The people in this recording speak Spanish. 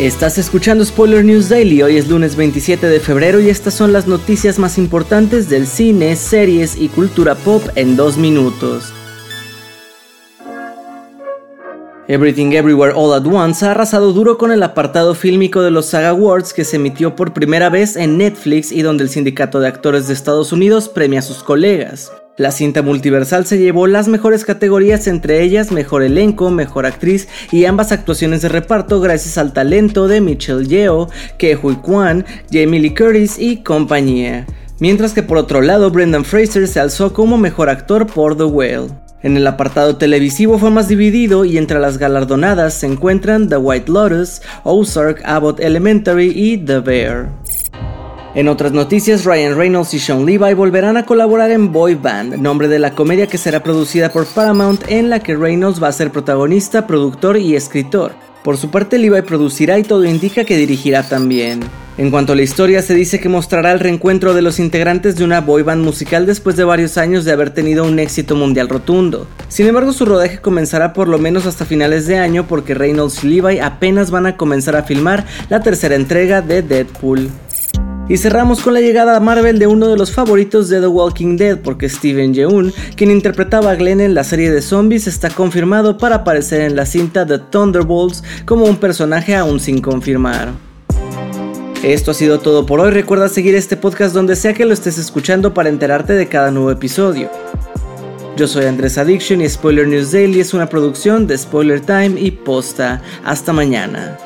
Estás escuchando Spoiler News Daily, hoy es lunes 27 de febrero y estas son las noticias más importantes del cine, series y cultura pop en dos minutos. Everything Everywhere All at Once ha arrasado duro con el apartado fílmico de los Saga Awards que se emitió por primera vez en Netflix y donde el Sindicato de Actores de Estados Unidos premia a sus colegas. La cinta multiversal se llevó las mejores categorías, entre ellas mejor elenco, mejor actriz y ambas actuaciones de reparto gracias al talento de Michelle Yeoh, Ke Hui Kwan, Jamie Lee Curtis y compañía. Mientras que por otro lado Brendan Fraser se alzó como mejor actor por The Whale. En el apartado televisivo fue más dividido y entre las galardonadas se encuentran The White Lotus, Ozark, Abbott Elementary y The Bear. En otras noticias, Ryan Reynolds y Sean Levi volverán a colaborar en Boy Band, nombre de la comedia que será producida por Paramount en la que Reynolds va a ser protagonista, productor y escritor. Por su parte, Levi producirá y todo indica que dirigirá también. En cuanto a la historia, se dice que mostrará el reencuentro de los integrantes de una boy band musical después de varios años de haber tenido un éxito mundial rotundo. Sin embargo, su rodaje comenzará por lo menos hasta finales de año porque Reynolds y Levi apenas van a comenzar a filmar la tercera entrega de Deadpool. Y cerramos con la llegada a Marvel de uno de los favoritos de The Walking Dead, porque Steven Yeun, quien interpretaba a Glenn en la serie de zombies, está confirmado para aparecer en la cinta The Thunderbolts como un personaje aún sin confirmar. Esto ha sido todo por hoy, recuerda seguir este podcast donde sea que lo estés escuchando para enterarte de cada nuevo episodio. Yo soy Andrés Addiction y Spoiler News Daily es una producción de Spoiler Time y Posta. Hasta mañana.